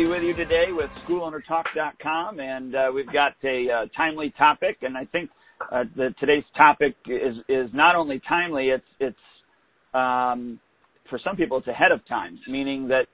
be with you today with SchoolOwnerTalk.com, and uh, we've got a uh, timely topic. And I think uh, the, today's topic is is not only timely; it's it's um, for some people it's ahead of time, meaning that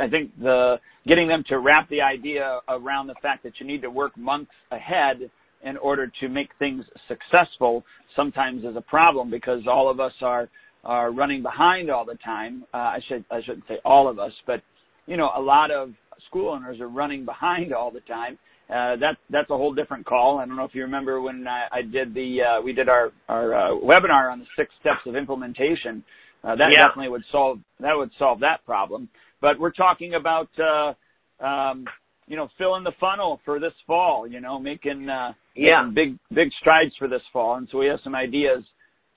I think the getting them to wrap the idea around the fact that you need to work months ahead in order to make things successful sometimes is a problem because all of us are are running behind all the time. Uh, I should I shouldn't say all of us, but you know a lot of school owners are running behind all the time. Uh, that that's a whole different call. I don't know if you remember when I, I did the uh, we did our our uh, webinar on the six steps of implementation. Uh, that yeah. definitely would solve that would solve that problem. But we're talking about uh, um, you know filling the funnel for this fall. You know making uh, yeah making big big strides for this fall, and so we have some ideas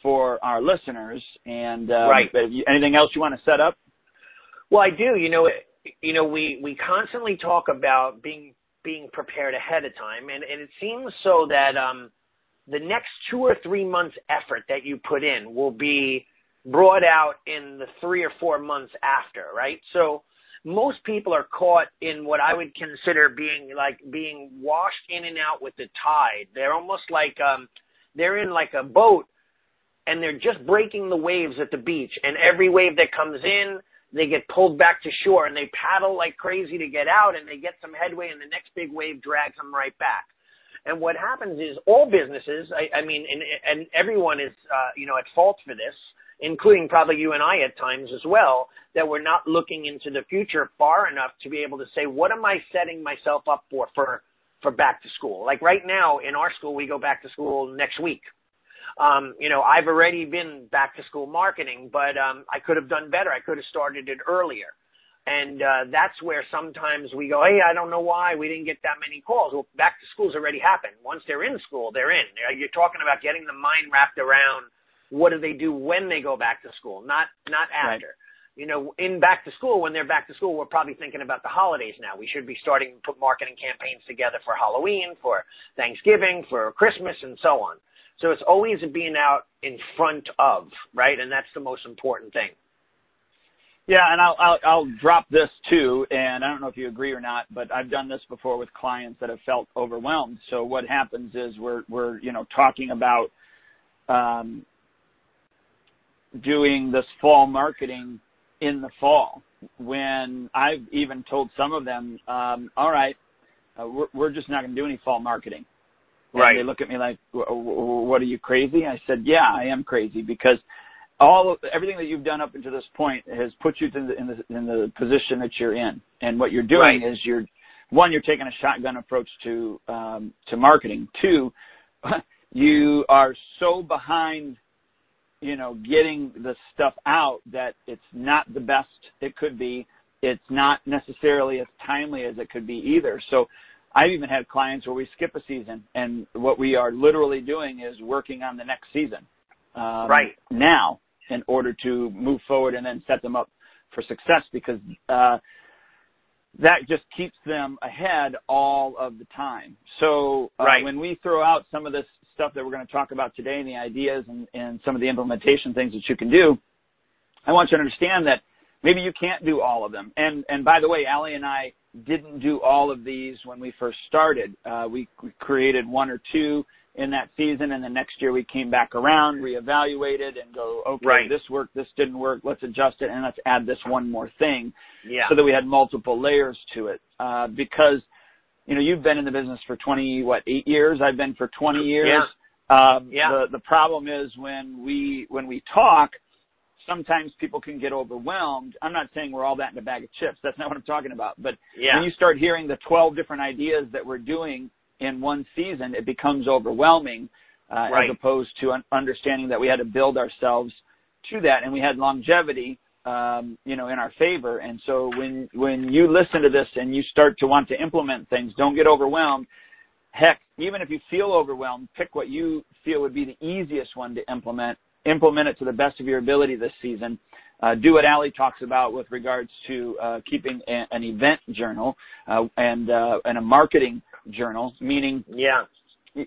for our listeners. And um, right. anything else you want to set up? Well, I do. You know, you know, we we constantly talk about being being prepared ahead of time, and and it seems so that um, the next two or three months effort that you put in will be brought out in the three or four months after, right? So most people are caught in what I would consider being like being washed in and out with the tide. They're almost like um they're in like a boat and they're just breaking the waves at the beach. And every wave that comes in, they get pulled back to shore and they paddle like crazy to get out and they get some headway and the next big wave drags them right back. And what happens is all businesses, I, I mean, and, and everyone is, uh, you know, at fault for this, including probably you and I at times as well, that we're not looking into the future far enough to be able to say, what am I setting myself up for, for, for back to school? Like right now in our school, we go back to school next week um, you know, I've already been back to school marketing, but um, I could have done better. I could have started it earlier. And uh, that's where sometimes we go, hey, I don't know why we didn't get that many calls. Well, back to school's already happened. Once they're in school, they're in. You're talking about getting the mind wrapped around what do they do when they go back to school, not not after. Right. You know, in back to school, when they're back to school, we're probably thinking about the holidays now. We should be starting to put marketing campaigns together for Halloween, for Thanksgiving, for Christmas, and so on. So it's always being out in front of, right? And that's the most important thing. Yeah, and I'll, I'll I'll drop this too, and I don't know if you agree or not, but I've done this before with clients that have felt overwhelmed. So what happens is we're we're you know talking about um, doing this fall marketing in the fall when I've even told some of them, um, all right, uh, we're, we're just not going to do any fall marketing. And right. they look at me like, "What are you crazy?" I said, "Yeah, I am crazy because all of, everything that you've done up until this point has put you in the, in the in the position that you're in, and what you're doing right. is you're one, you're taking a shotgun approach to um, to marketing. Two, you are so behind, you know, getting the stuff out that it's not the best it could be. It's not necessarily as timely as it could be either. So I've even had clients where we skip a season, and what we are literally doing is working on the next season um, right now in order to move forward and then set them up for success because uh, that just keeps them ahead all of the time. So uh, right. when we throw out some of this stuff that we're going to talk about today and the ideas and, and some of the implementation things that you can do, I want you to understand that maybe you can't do all of them. And and by the way, Allie and I didn't do all of these when we first started. Uh, we, we created one or two in that season, and the next year we came back around, reevaluated, and go, okay, right. this worked, this didn't work, let's adjust it, and let's add this one more thing, yeah. so that we had multiple layers to it. Uh, because, you know, you've been in the business for 20, what, eight years? I've been for 20 years. Yeah. Um, yeah. The the problem is when we when we talk, sometimes people can get overwhelmed. I'm not saying we're all that in a bag of chips. That's not what I'm talking about. But yeah. when you start hearing the 12 different ideas that we're doing in one season, it becomes overwhelming uh, right. as opposed to un- understanding that we had to build ourselves to that and we had longevity um, you know in our favor and so when when you listen to this and you start to want to implement things don't get overwhelmed heck even if you feel overwhelmed pick what you feel would be the easiest one to implement implement it to the best of your ability this season. Uh, do what Allie talks about with regards to uh, keeping a, an event journal uh, and uh, and a marketing journal, meaning yeah.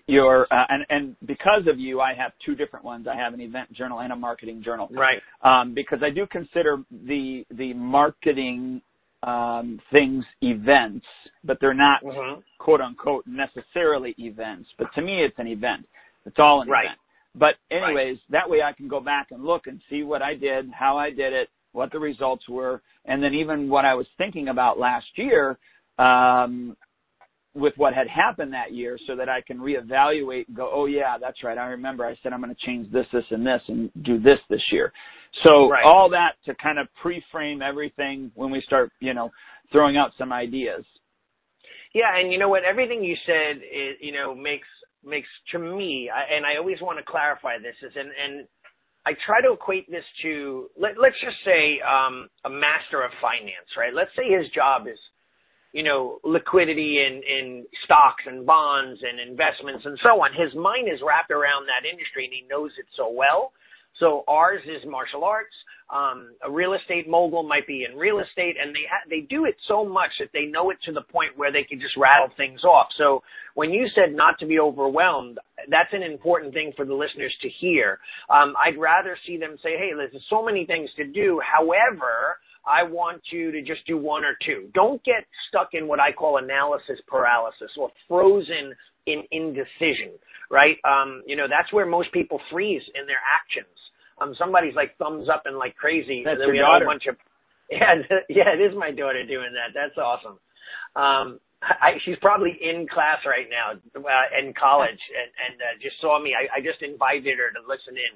your uh, and and because of you, I have two different ones. I have an event journal and a marketing journal. Right. Um, because I do consider the the marketing um, things events, but they're not mm-hmm. quote unquote necessarily events. But to me, it's an event. It's all an right. event. But anyways, right. that way I can go back and look and see what I did, how I did it, what the results were, and then even what I was thinking about last year. Um, with what had happened that year so that I can reevaluate and go, oh yeah, that's right. I remember I said I'm going to change this, this, and this and do this this year. So right. all that to kind of pre-frame everything when we start, you know, throwing out some ideas. Yeah, and you know what? Everything you said, is, you know, makes makes to me, and I always want to clarify this is, and and I try to equate this to let, let's just say um, a master of finance, right? Let's say his job is you know, liquidity in, in stocks and bonds and investments and so on. His mind is wrapped around that industry and he knows it so well. So ours is martial arts. Um, a real estate mogul might be in real estate, and they ha- they do it so much that they know it to the point where they can just rattle things off. So when you said not to be overwhelmed, that's an important thing for the listeners to hear. Um, I'd rather see them say, "Hey, there's so many things to do." However, I want you to just do one or two. Don't get stuck in what I call analysis paralysis or frozen in indecision, right? Um, you know, that's where most people freeze in their actions. Um, somebody's like thumbs up and like crazy. That's your we daughter. a bunch of, yeah, yeah, it is my daughter doing that. That's awesome. Um, I, she's probably in class right now, uh, in college and, and, uh, just saw me. I, I just invited her to listen in.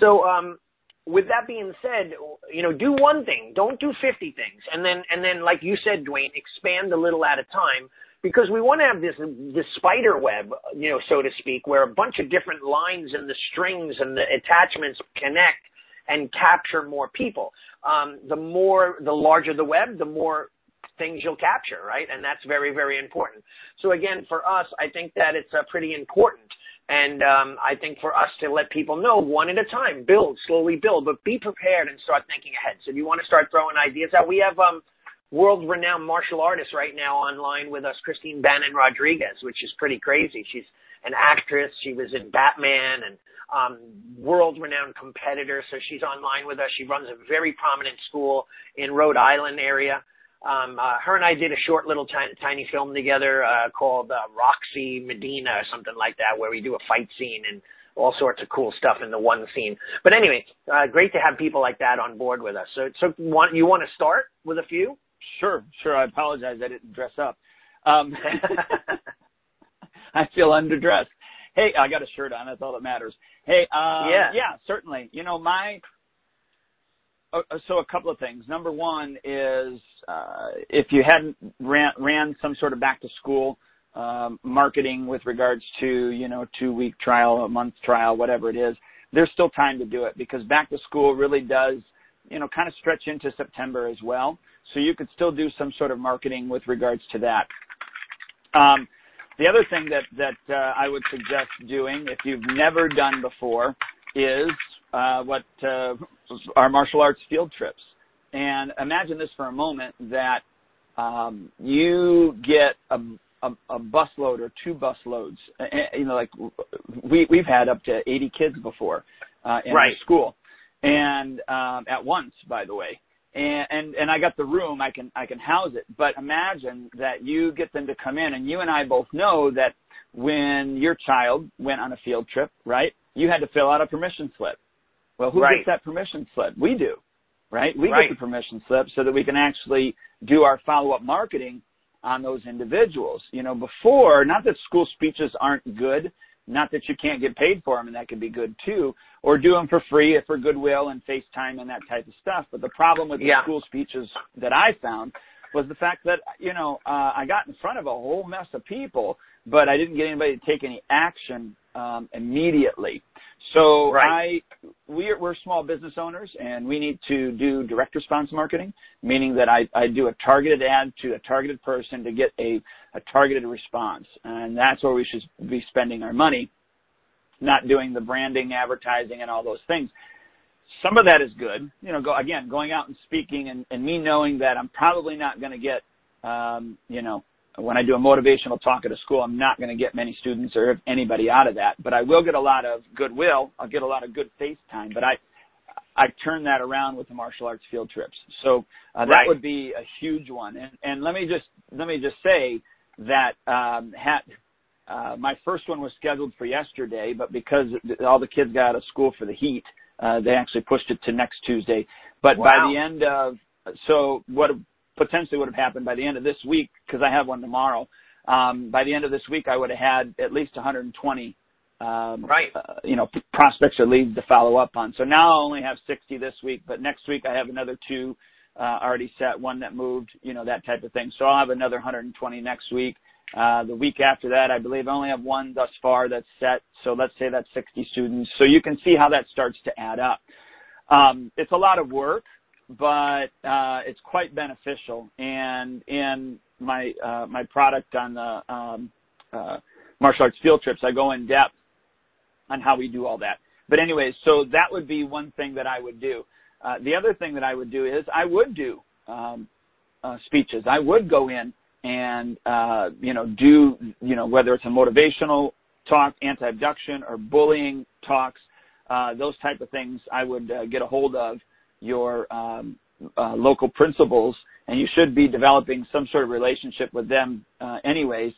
So, um, with that being said, you know, do one thing, don't do 50 things. And then, and then, like you said, Duane, expand a little at a time because we want to have this, this spider web, you know, so to speak, where a bunch of different lines and the strings and the attachments connect and capture more people. Um, the more, the larger the web, the more things you'll capture, right? And that's very, very important. So again, for us, I think that it's uh, pretty important and um, I think for us to let people know one at a time, build, slowly build, but be prepared and start thinking ahead. So if you want to start throwing ideas out, we have um, world-renowned martial artists right now online with us, Christine Bannon Rodrigues, which is pretty crazy. She's an actress. She was in Batman and um, world-renowned competitor. So she's online with us. She runs a very prominent school in Rhode Island area. Um, uh, her and I did a short little tiny, tiny film together uh, called uh, Roxy Medina or something like that, where we do a fight scene and all sorts of cool stuff in the one scene. But anyway, uh, great to have people like that on board with us. So, so want, you want to start with a few? Sure, sure. I apologize. I didn't dress up. Um, I feel underdressed. Hey, I got a shirt on. That's all that matters. Hey, uh, yeah, yeah, certainly. You know, my a couple of things. Number one is uh, if you hadn't ran, some sort of back to school um, marketing with regards to you know two week trial, a month trial, whatever it is, there's still time to do it because back to school really does you know kind of stretch into September as well. So you could still do some sort of marketing with regards to that. Um, the other thing that uh, I would suggest doing if you've never done before is uh, what uh, our martial arts field trips. And imagine this for a moment that um, you get a, a, a busload or two busloads. You know, like we we've had up to 80 kids before uh, in right. school, and um, at once, by the way. And, and and I got the room. I can I can house it. But imagine that you get them to come in, and you and I both know that when your child went on a field trip, right? You had to fill out a permission slip well, who right. gets that permission slip? We do, right? We right. get the permission slip so that we can actually do our follow-up marketing on those individuals. You know, before, not that school speeches aren't good, not that you can't get paid for them, and that could be good too, or do them for free for goodwill and FaceTime and that type of stuff. But the problem with the yeah. school speeches that I found was the fact that you know uh, I got in front of a whole mess of people, but I didn't get anybody to take any action um, immediately. So right. I we're, we're small business owners and we need to do direct response marketing, meaning that I, I do a targeted ad to a targeted person to get a, a targeted response. And that's where we should be spending our money, not doing the branding, advertising, and all those things. Some of that is good. You know, go again, going out and speaking and, and me knowing that I'm probably not going to get, um, you know, when I do a motivational talk at a school, I'm not going to get many students or anybody out of that, but I will get a lot of goodwill. I'll get a lot of good face time, but I, I turn that around with the martial arts field trips. So uh, that Right. would be a huge one. And, and let me just let me just say that um, had uh, my first one was scheduled for yesterday, but because all the kids got out of school for the heat, uh, they actually pushed it to next Tuesday. But by the end of so what potentially would have happened by the end of this week because I have one tomorrow. Um, by the end of this week, I would have had at least 120 um, Right. uh, you know, p- prospects or leads to follow up on. So now I only have 60 this week, but next week I have another two uh, already set, one that moved, you know, that type of thing. So I'll have another 120 next week. Uh, the week after that, I believe I only have one thus far that's set. So let's say that's 60 students. So you can see how that starts to add up. Um, it's a lot of work, but uh, it's quite beneficial. And in my uh, my product on the um, uh, martial arts field trips, I go in depth on how we do all that. But anyway, so that would be one thing that I would do. Uh, the other thing that I would do is I would do um, uh, speeches. I would go in and uh, you know do you know whether it's a motivational talk, anti-abduction, or bullying talks, uh, those type of things. I would get a hold of your um, uh, local principals, and you should be developing some sort of relationship with them, uh, anyways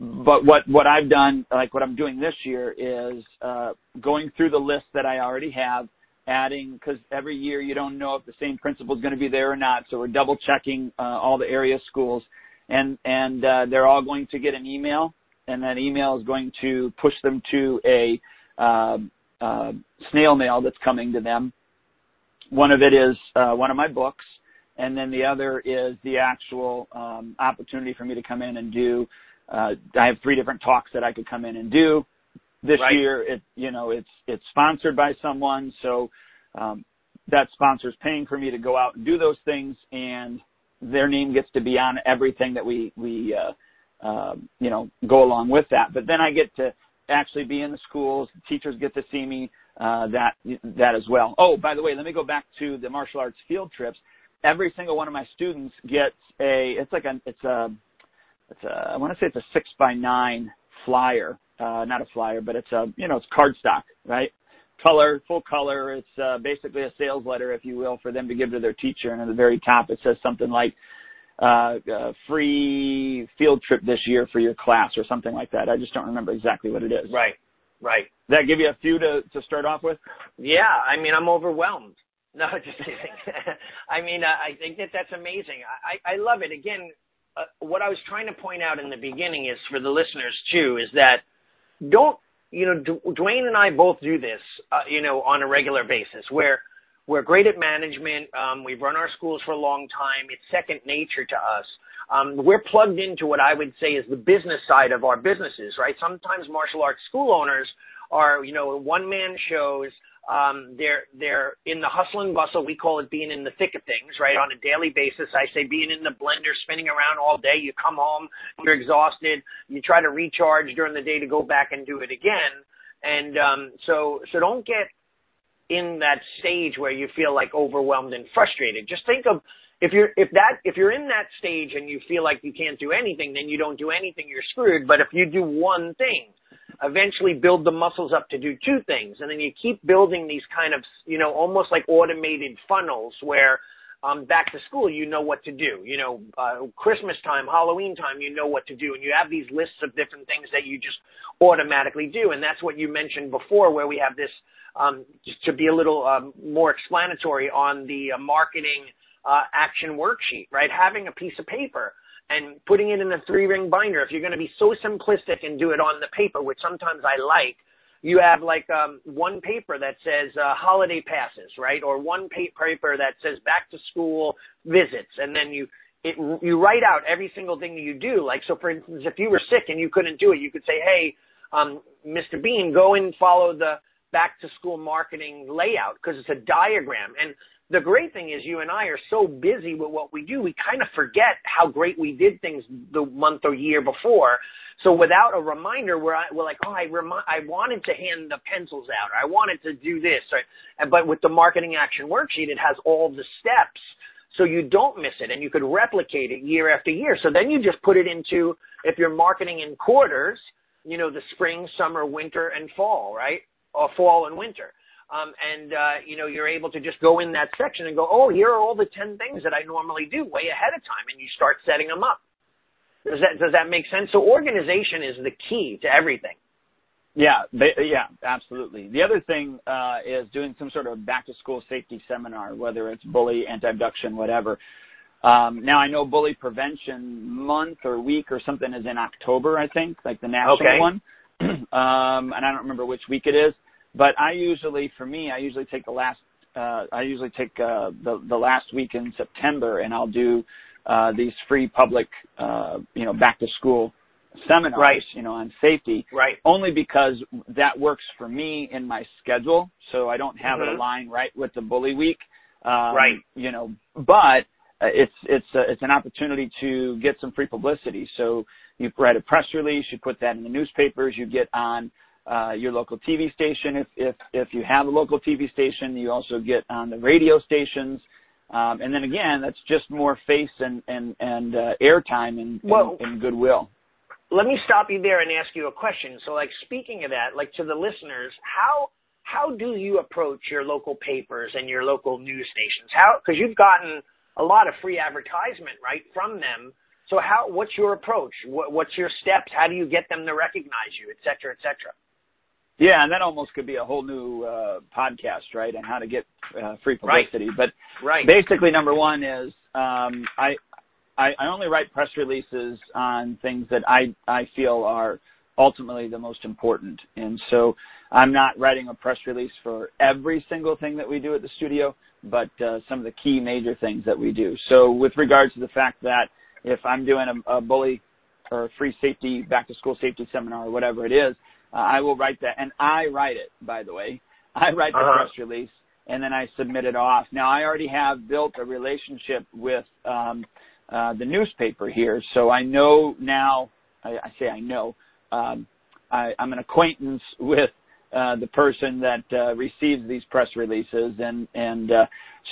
but what what I've done, like what I'm doing this year, is uh, going through the list that I already have, adding because every year you don't know if the same principal is going to be there or not, so we're double checking uh, all the area schools, and and uh, they're all going to get an email, and that email is going to push them to a uh, uh, snail mail that's coming to them. One of it is uh, one of my books, and then the other is the actual um, opportunity for me to come in and do uh, I have three different talks that I could come in and do. This year, it you know it's it's sponsored by someone, so um, that sponsor's paying for me to go out and do those things, and their name gets to be on everything that we we uh, uh, you know go along with that. But then I get to actually be in the schools. The teachers get to see me that that as well. Oh, by the way, let me go back to the martial arts field trips. Every single one of my students gets a it's like a it's a it's a I want to say it's a six by nine flyer, uh, not a flyer, but it's a you know it's cardstock, right? Color, full color. It's uh, basically a sales letter, if you will, for them to give to their teacher. And at the very top, it says something like uh, uh, "free field trip this year for your class" or something like that. I just don't remember exactly what it is. Right. Right. That give you a few to to start off with? Yeah, I mean, I'm overwhelmed. No, just kidding. I mean, I think that that's amazing. I, I love it. Again, uh, what I was trying to point out in the beginning is for the listeners too, is that don't, you know, D- Duane and I both do this, uh, you know, on a regular basis where we're great at management. Um, we've run our schools for a long time. It's second nature to us. Um, we're plugged into what I would say is the business side of our businesses, right? Sometimes martial arts school owners are, you know, one man shows. Um, they're they're in the hustle and bustle. We call it being in the thick of things, right? On a daily basis, I say being in the blender, spinning around all day. You come home, you're exhausted. You try to recharge during the day to go back and do it again. And um, so so don't get in that stage where you feel like overwhelmed and frustrated. Just think of if you're if that if you're in that stage and you feel like you can't do anything, then you don't do anything. You're screwed. But if you do one thing, eventually build the muscles up to do two things, and then you keep building these kind of you know almost like automated funnels where um, back to school, you know what to do. You know, uh, Christmas time, Halloween time, you know what to do, and you have these lists of different things that you just automatically do. And that's what you mentioned before, where we have this um, to be a little um, more explanatory on the uh, marketing uh, action worksheet, right? Having a piece of paper and putting it in a three ring binder. If you're going to be so simplistic and do it on the paper, which sometimes I like, you have like um, one paper that says uh, holiday passes, right? Or one pa- paper that says back to school visits, and then you it, you write out every single thing you do. Like so, for instance, if you were sick and you couldn't do it, you could say, "Hey, um, Mr. Bean, go and follow the back to school marketing layout because it's a diagram." And the great thing is, you and I are so busy with what we do, we kind of forget how great we did things the month or year before. So without a reminder, we're, we're like, oh, I remi- I wanted to hand the pencils out, or I wanted to do this, right? But with the marketing action worksheet, it has all the steps so you don't miss it and you could replicate it year after year. So then you just put it into, if you're marketing in quarters, you know, the spring, summer, winter, and fall, right? Or fall and winter. Um, and, uh, you know, you're able to just go in that section and go, oh, here are all the 10 things that I normally do way ahead of time. And you start setting them up. Does that, does that make sense? So organization is the key to everything. Yeah, yeah, absolutely. The other thing uh, is doing some sort of back to school safety seminar, whether it's bully, anti-abduction, whatever. Um, now I know bully prevention month or week or something is in October, I think, like the national okay. one. um, and I don't remember which week it is, but I usually, for me, I usually take the last, uh, I usually take uh, the the last week in September, and I'll do uh, these free public, uh, you know, back to school seminars, right. you know, on safety. Right. Only because that works for me in my schedule, so I don't have mm-hmm. it aligned right with the bully week. Um, right. You know, but uh, it's it's uh, it's an opportunity to get some free publicity. So you write a press release, you put that in the newspapers, you get on your local TV station. If if if you have a local TV station, you also get on the radio stations. Um, and then again, that's just more face and and and uh, airtime and, well, and, and goodwill let me stop you there and ask you a question. So, like speaking of that, like to the listeners, how how do you approach your local papers and your local news stations? How because you've gotten a lot of free advertisement right from them. So, how what's your approach? What, what's your steps? How do you get them to recognize you, et cetera, et cetera? Yeah, and that almost could be a whole new uh, podcast, right? On how to get uh, free publicity. Right. But right. basically, number one is um, I I, I only write press releases on things that I I feel are ultimately the most important. And so I'm not writing a press release for every single thing that we do at the studio, but uh, some of the key major things that we do. So with regards to the fact that if I'm doing a, a bully or a free safety, back to school safety seminar or whatever it is, uh, I will write that. And I write it, by the way. I write the uh-huh. press release and then I submit it off. Now I already have built a relationship with um, uh, the newspaper here. So I know now, I, I say I know, um, I, I'm an acquaintance with the person that uh, receives these press releases, and and uh,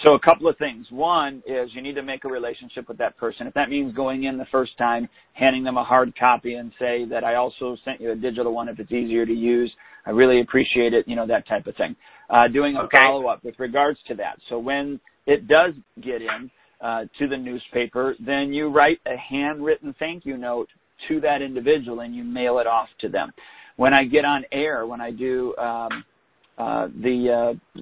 so a couple of things. One is you need to make a relationship with that person. If that means going in the first time, handing them a hard copy, and say that I also sent you a digital one if it's easier to use. I really appreciate it. You know that type of thing. Uh, doing a okay. follow up with regards to that. So when it does get in, uh, to the newspaper, then you write a handwritten thank you note to that individual and you mail it off to them. When I get on air, when I do um, uh, the uh,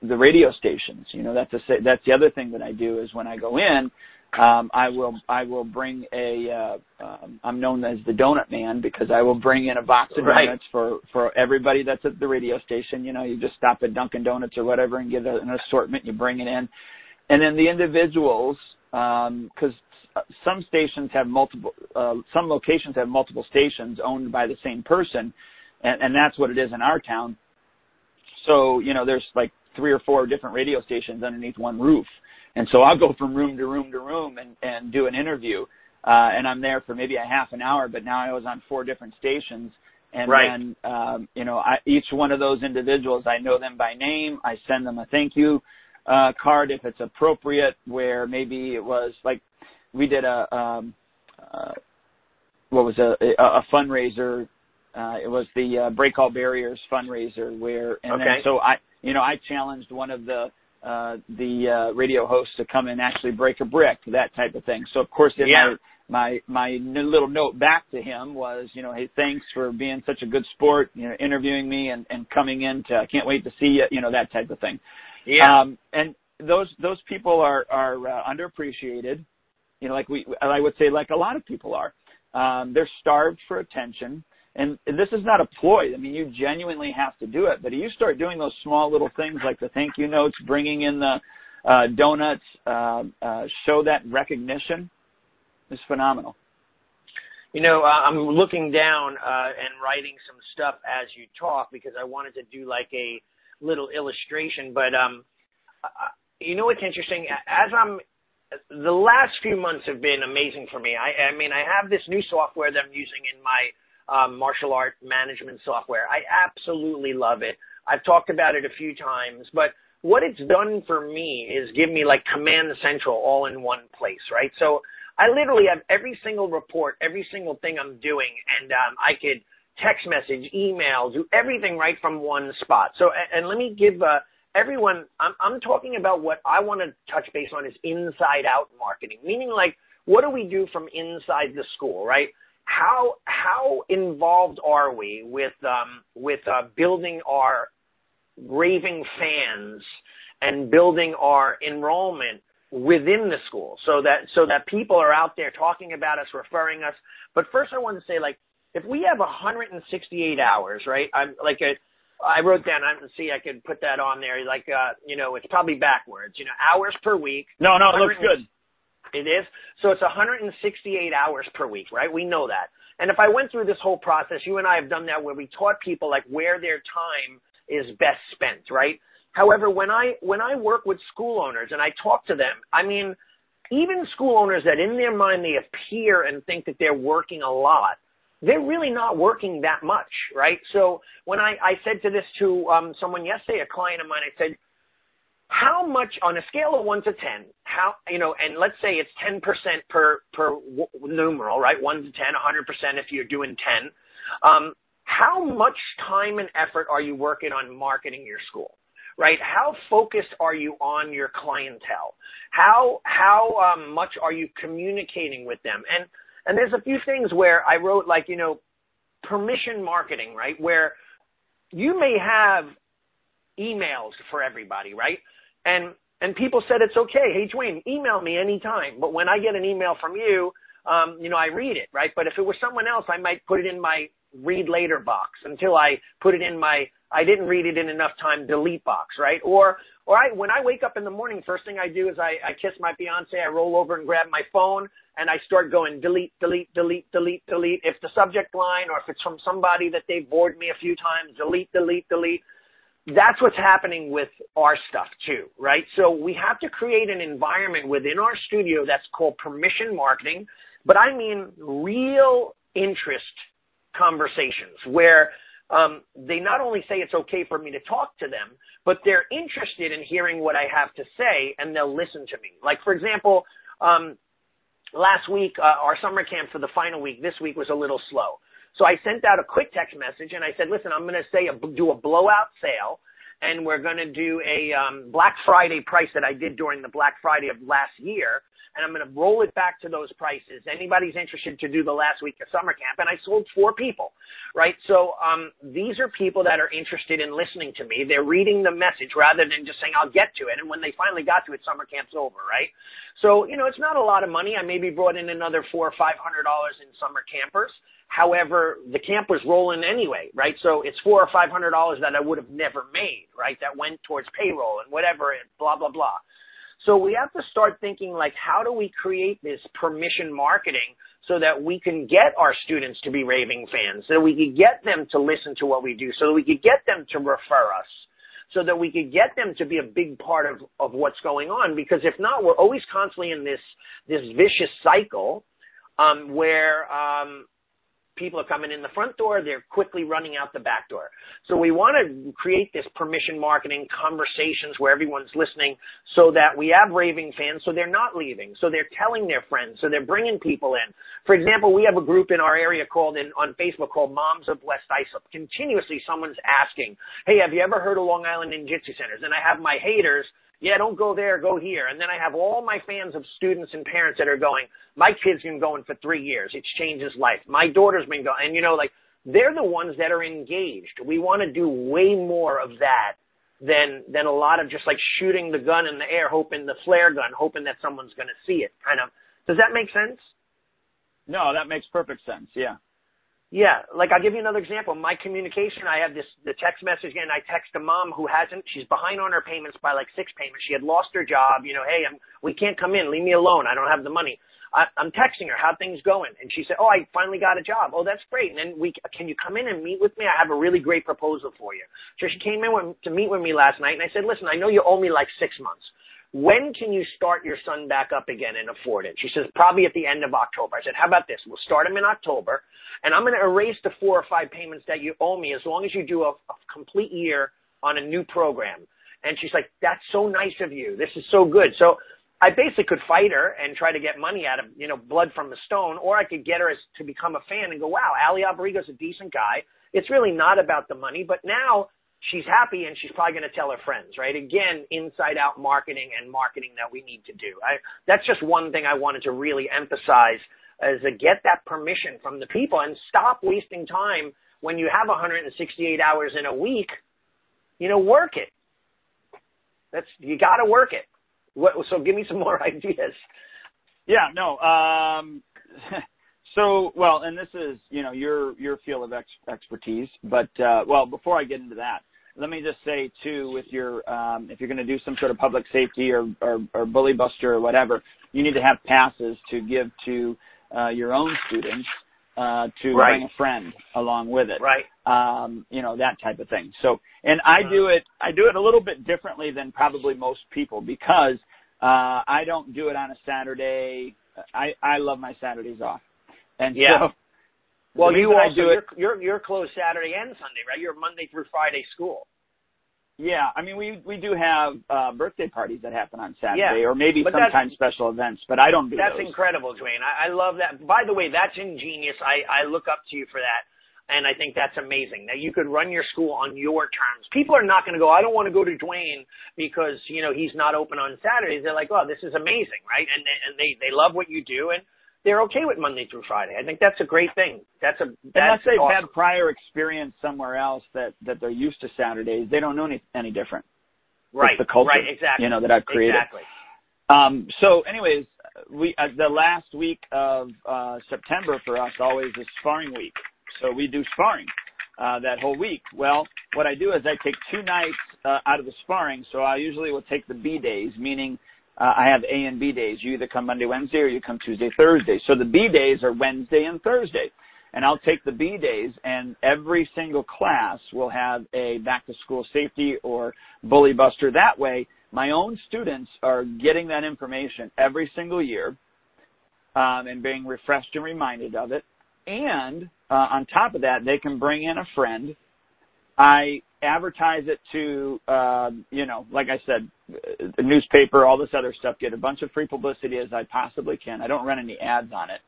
the radio stations, you know that's a that's the other thing that I do is when I go in, um, I will I will bring a uh, um, I'm known as the donut man because I will bring in a box of right. donuts for for everybody that's at the radio station. You know, you just stop at Dunkin' Donuts or whatever and get an assortment. You bring it in, and then the individuals, because um, some stations have multiple, uh, some locations have multiple stations owned by the same person, and, and that's what it is in our town. So you know, there's like three or four different radio stations underneath one roof, and so I'll go from room to room to room and and do an interview, uh, and I'm there for maybe a half an hour. But now I was on four different stations. And right. then, um, you know, I, each one of those individuals, I know them by name. I send them a thank you uh, card if it's appropriate, where maybe it was like we did a um, uh, what was a, a, a fundraiser. Uh, it was the uh, Break All Barriers fundraiser, where and okay. then so I you know I challenged one of the uh, the uh, radio hosts to come and actually break a brick, that type of thing. So of course in yeah. my my my little note back to him was, you know, hey, thanks for being such a good sport, you know, interviewing me and and coming in to I can't wait to see you, you know, that type of thing. Yeah. Um, and those those people are are uh, underappreciated. You know, like we I would say, like a lot of people are. Um, they're starved for attention, and this is not a ploy. I mean, you genuinely have to do it. But you start doing those small little things like the thank you notes, bringing in the uh, donuts, uh, uh, show that recognition is phenomenal. You know, uh, I'm looking down uh, and writing some stuff as you talk because I wanted to do like a little illustration, but um, you know what's interesting? As I'm, the last few months have been amazing for me. I, I mean, I have this new software that I'm using in my um, martial art management software. I absolutely love it. I've talked about it a few times, but what it's done for me is give me like command central all in one place, right? So I literally have every single report, every single thing I'm doing, and um, I could text message, email, do everything right from one spot. So, and, let me give uh, everyone, I'm, I'm talking about what I want to touch base on is inside out marketing, meaning like, what do we do from inside the school, right? How, how involved are we with, um, with, uh, building our raving fans and building our enrollment within the school so that so that people are out there talking about us referring us but first i want to say like if we have 168 hours right i'm like a I wrote down. I see. I could put that on there. Like, uh, you know, it's probably backwards. You know, hours per week. No, no, it looks good. It is. So it's 168 hours per week, right? We know that. And if I went through this whole process, you and I have done that where we taught people like where their time is best spent, right? However, when I when I work with school owners and I talk to them, I mean, even school owners that in their mind they appear and think that they're working a lot, they're really not working that much, right? So when I, I said to this to um, someone yesterday, a client of mine, I said, how much on a scale of one to ten, how you know, and let's say it's ten percent per per numeral, right? One to ten, hundred percent if you're doing ten. Um, how much time and effort are you working on marketing your school? Right? How focused are you on your clientele? How how um, much are you communicating with them? And and there's a few things where I wrote like, you know, permission marketing, right? Where you may have emails for everybody, right? And and people said it's okay. Hey, Duane, email me anytime. But when I get an email from you, um, you know, I read it, right? But if it was someone else, I might put it in my read later box until I put it in my I didn't read it in enough time delete box, right? Or or I when I wake up in the morning, first thing I do is I, I kiss my fiance, I roll over and grab my phone and I start going delete, delete, delete, delete, delete. If the subject line or if it's from somebody that they've bored me a few times, delete, delete, delete. That's what's happening with our stuff too, right? So we have to create an environment within our studio that's called permission marketing, but I mean real interest conversations where um, they not only say it's okay for me to talk to them, but they're interested in hearing what I have to say and they'll listen to me. Like, for example, um, last week, uh, our summer camp for the final week, this week was a little slow. So I sent out a quick text message and I said, listen, I'm going to say, a, do a blowout sale and we're going to do a um, Black Friday price that I did during the Black Friday of last year and I'm going to roll it back to those prices. Anybody's interested to do the last week of summer camp, and I sold four people, right? So um, these are people that are interested in listening to me. They're reading the message rather than just saying I'll get to it. And when they finally got to it, summer camp's over, right? So you know, it's not a lot of money. I maybe brought in another four or five hundred dollars in summer campers. However, the camp was rolling anyway, right? So it's four or five hundred dollars that I would have never made, right? That went towards payroll and whatever, and blah blah blah. So we have to start thinking like, how do we create this permission marketing so that we can get our students to be raving fans, so that we can get them to listen to what we do, so that we could get them to refer us, so that we could get them to be a big part of, of what's going on. Because if not, we're always constantly in this, this vicious cycle, um, where, um, people are coming in the front door, they're quickly running out the back door. So we want to create this permission marketing conversations where everyone's listening so that we have raving fans so they're not leaving. So they're telling their friends. So they're bringing people in. For example, we have a group in our area called in, on Facebook called Moms of West Islip. Continuously someone's asking, Hey, have you ever heard of Long Island Ninjutsu Centers? And I have my haters yeah, don't go there, go here. And then I have all my fans of students and parents that are going, my kid's been going for three years. It's changed his life. My daughter's been going, and you know, like, they're the ones that are engaged. We want to do way more of that than, than a lot of just like shooting the gun in the air, hoping the flare gun, hoping that someone's going to see it kind of. Does that make sense? No, that makes perfect sense. Yeah. Yeah, like I'll give you another example. My communication, I have this the text message and I text a mom who hasn't she's behind on her payments by like six payments. She had lost her job, you know, hey, I'm we can't come in, leave me alone. I don't have the money. I, I'm texting her, how things going? And she said, Oh, I finally got a job. Oh, that's great. And then we can you come in and meet with me? I have a really great proposal for you. So she came in with, to meet with me last night and I said, Listen, I know you owe me like six months when can you start your son back up again and afford it? She says, probably at the end of October. I said, how about this? We'll start him in October and I'm going to erase the four or five payments that you owe me as long as you do a, a complete year on a new program. And she's like, that's so nice of you. This is so good. So I basically could fight her and try to get money out of, you know, blood from the stone, or I could get her as, to become a fan and go, wow, Allie Alberigo's a decent guy. It's really not about the money, but now she's happy and she's probably going to tell her friends, right? Again, inside out marketing and marketing that we need to do. I, that's just one thing I wanted to really emphasize is to get that permission from the people and stop wasting time when you have 168 hours in a week. You know, work it. That's you got to work it. What, so give me some more ideas. Yeah, no. Um, so, well, and this is you know your your field of ex- expertise, but uh, well, before I get into that, let me just say too, with your um, if you're going to do some sort of public safety or, or, or bully buster or whatever, you need to have passes to give to uh, your own students uh, to right. bring a friend along with it. Right. Um, you know that type of thing. So, and I uh-huh. do it. I do it a little bit differently than probably most people because uh, I don't do it on a Saturday. I I love my Saturdays off, and yeah. Well, you also you're, you're you're closed Saturday and Sunday, right? You're Monday through Friday school. Yeah, I mean we we do have uh birthday parties that happen on Saturday, yeah, or maybe sometimes special events, but I don't do That's those. incredible, Duane. I, I love that. By the way, that's ingenious. I I look up to you for that, and I think that's amazing. That you could run your school on your terms. People are not going to go. I don't want to go to Duane because you know he's not open on Saturdays. They're like, oh, this is amazing, right? And and they they love what you do, and they're okay with Monday through Friday. I think that's a great thing. That's a that's unless they've awesome. had prior experience somewhere else that that they're used to Saturdays, they don't know any any different. Right. It's the culture, right. Exactly. You know that I've created. Exactly. Um, so, anyways, we uh, the last week of uh, September for us always is sparring week. So we do sparring uh, that whole week. Well, what I do is I take two nights uh, out of the sparring. So I usually will take the B days, meaning uh, I have A and B days. You either come Monday, Wednesday, or you come Tuesday, Thursday. So the B days are Wednesday and Thursday. And I'll take the B days and every single class will have a back to school safety or bully buster. That way, my own students are getting that information every single year um, and being refreshed and reminded of it. And uh, on top of that, they can bring in a friend. I advertise it to, uh, you know, like I said, the newspaper, all this other stuff, get a bunch of free publicity as I possibly can. I don't run any ads on it.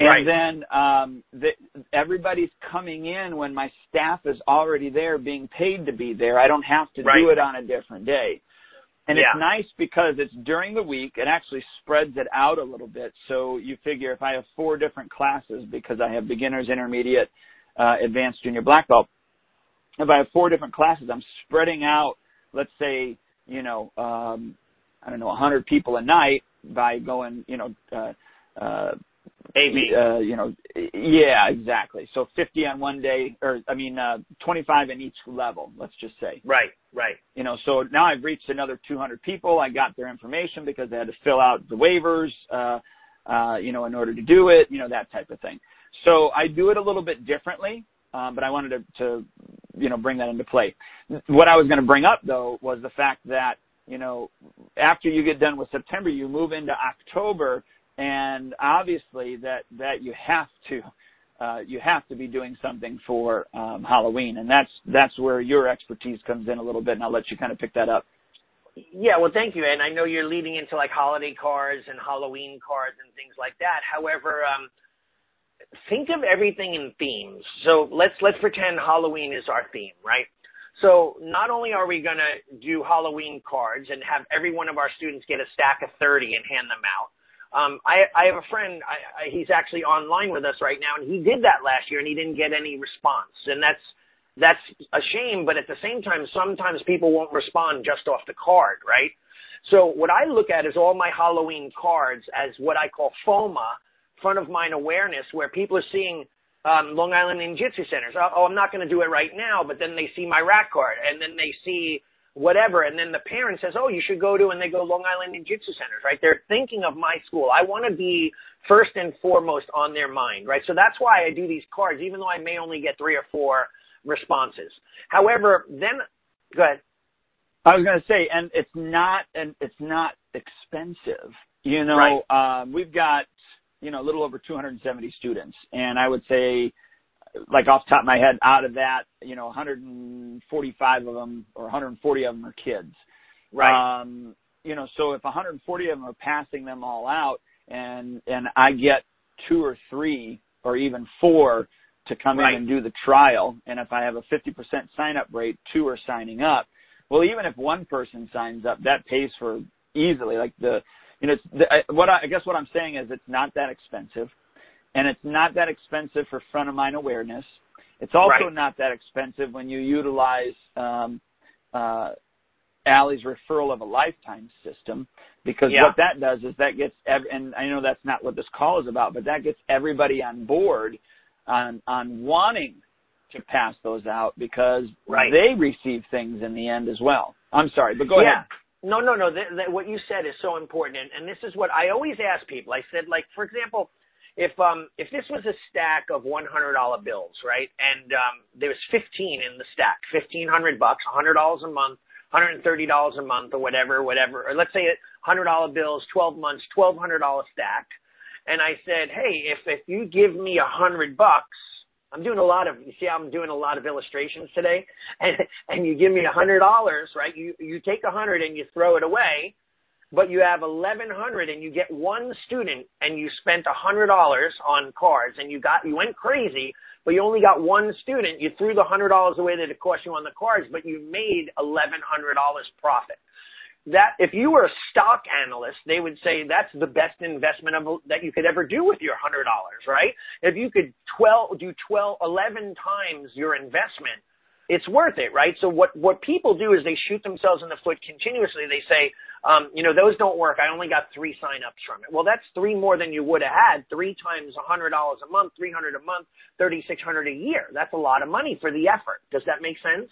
And right. then um, the, everybody's coming in when my staff is already there, being paid to be there. I don't have to right. do it on a different day. And yeah. it's nice because it's during the week. It actually spreads it out a little bit. So you figure if I have four different classes because I have beginners, intermediate, uh, advanced, junior, black belt, if I have four different classes, I'm spreading out, let's say, you know, um, I don't know, 100 people a night by going, you know, uh, uh, AB. Uh, you know, yeah, exactly. So 50 on one day, or I mean, uh, 25 in each level. Let's just say. Right, right. You know, so now I've reached another 200 people. I got their information because they had to fill out the waivers, uh, uh, you know, in order to do it. You know, that type of thing. So I do it a little bit differently, but I wanted to, to, you know, bring that into play. What I was going to bring up though was the fact that you know, after you get done with September, you move into October and obviously that that you have to uh, you have to be doing something for um, Halloween, and that's that's where your expertise comes in a little bit, and I'll let you kind of pick that up. Yeah, well, thank you, and I know you're leading into like holiday cards and Halloween cards and things like that. However, um, think of everything in themes. So let's let's pretend Halloween is our theme, right? So not only are we going to do Halloween cards and have every one of our students get a stack of 30 and hand them out, um, I, I have a friend. I, I, he's actually online with us right now, and he did that last year, and he didn't get any response. And that's that's a shame. But at the same time, sometimes people won't respond just off the card, right? So what I look at is all my Halloween cards as what I call FOMA, front of mind awareness, where people are seeing um, Long Island Ninjutsu centers. Oh, oh I'm not going to do it right now, but then they see my rack card, and then they see whatever. And then the parent says, oh, you should go to, and they go Long Island Ninjutsu Centers, right? They're thinking of my school. I want to be first and foremost on their mind, right? So that's why I do these cards, even though I may only get three or four responses. However, then, go ahead. I was going to say, and it's not, and it's not expensive. You know, right. um, we've got, you know, a little over 270 students, and I would say like off the top of my head, out of that, you know, 145 of them or 140 of them are kids. Right. Um, you know, so if 140 of them are passing them all out, and and I get two or three or even four to come Right. in and do the trial, and if I have a 50% sign up rate, two are signing up. Well, even if one person signs up, that pays for easily. Like the, you know, it's the, I- what I, I guess what I'm saying is it's not that expensive, and it's not that expensive for front of mind awareness. It's also Right. not that expensive when you utilize um, uh, Allie's referral of a lifetime system because Yeah. what that does is that gets ev- and I know that's not what this call is about, but that gets everybody on board on on wanting to pass those out because Right. they receive things in the end as well. I'm sorry, but go yeah. ahead. No, no, no. Th- th- what you said is so important, and, and this is what I always ask people. I said, like, for example, if um if this was a stack of one hundred dollar bills, right, and um there was fifteen in the stack, fifteen hundred bucks, a hundred dollars a month, hundred and thirty dollars a month, or whatever, whatever, or let's say it hundred dollar bills, twelve months, twelve hundred dollar stack, and I said, hey, if if you give me a hundred bucks. I'm doing a lot of you see I'm doing a lot of illustrations today and and you give me a hundred dollars, right? You you take a hundred and you throw it away, but you have eleven hundred and you get one student and you spent a hundred dollars on cards and you got you went crazy, but you only got one student. You threw the hundred dollars away that it cost you on the cards, but you made eleven hundred dollars profit. That if you were a stock analyst, they would say that's the best investment of, that you could ever do with your hundred dollars, right? If you could twelve do twelve eleven times your investment, it's worth it, right? So what what people do is they shoot themselves in the foot continuously. They say, um, you know, those don't work. I only got three signups from it. Well, that's three more than you would have had. Three times a hundred dollars a month, three hundred a month, thirty six hundred a year. That's a lot of money for the effort. Does that make sense?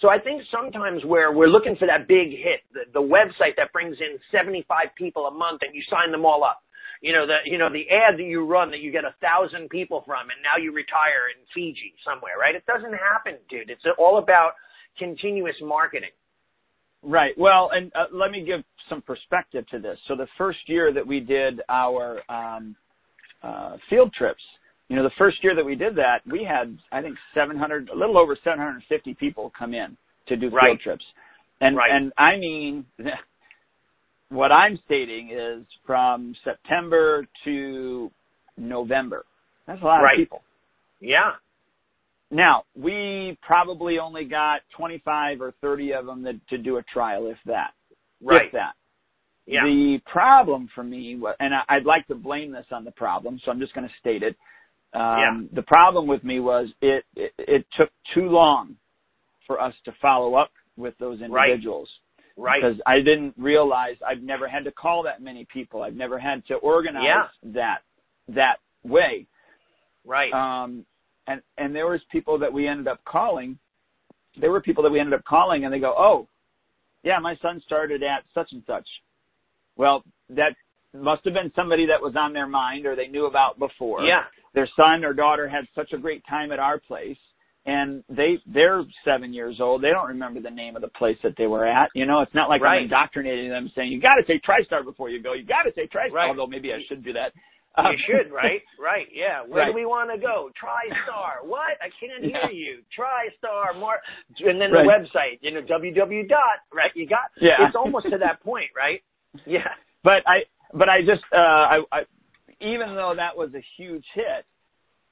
So I think sometimes where we're looking for that big hit, the, the website that brings in seventy five people a month and you sign them all up you know the you know the ad that you run that you get a thousand people from and now you retire in Fiji somewhere, right? It doesn't happen, dude. It's all about continuous marketing. Right. Well, and uh, let me give some perspective to this. So the first year that we did our um, uh, field trips, you know, the first year that we did that, we had I think 700, a little over 750 people come in to do field Right. trips, and Right. and I mean, what I'm stating is from September to November. That's a lot Right. of people. Yeah, Now, we probably only got 25 or 30 of them that, to do a trial, if that. right. If that. Yeah, The problem for me, and I'd like to blame this on the problem, so I'm just going to state it. Um, Yeah. The problem with me was it, it it took too long for us to follow up with those individuals right. because I didn't realize I've never had to call that many people. I've never had to organize Yeah. that that way. Right. Um, and and there was people that we ended up calling. There were people that we ended up calling, and they go, "Oh, yeah, my son started at such and such." Well, that must have been somebody that was on their mind or they knew about before. yeah. Their son or daughter had such a great time at our place, and they they're seven years old. They don't remember the name of the place that they were at. You know, it's not like Right. I'm indoctrinating them saying you got to say TriStar before you go. You got to say TriStar. Right. Although maybe I should do that. You Um, should, right? Right. Yeah. Where Right. do we want to go? TriStar. What? I can't hear Yeah. you. TriStar. More. And then Right. the website. You know, www dot. Right. You got. Yeah. It's almost to that point, right? Yeah. but I but I just uh I, I even though that was a huge hit,